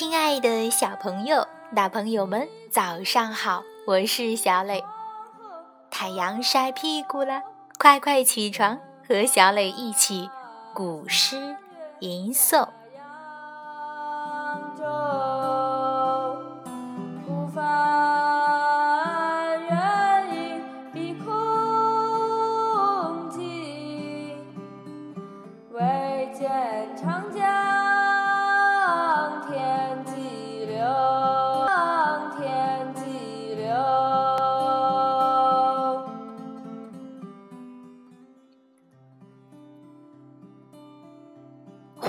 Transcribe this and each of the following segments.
亲爱的小朋友、大朋友们，早上好！我是小磊。太阳晒屁股了，快快起床，和小磊一起古诗吟诵。长江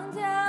放掉。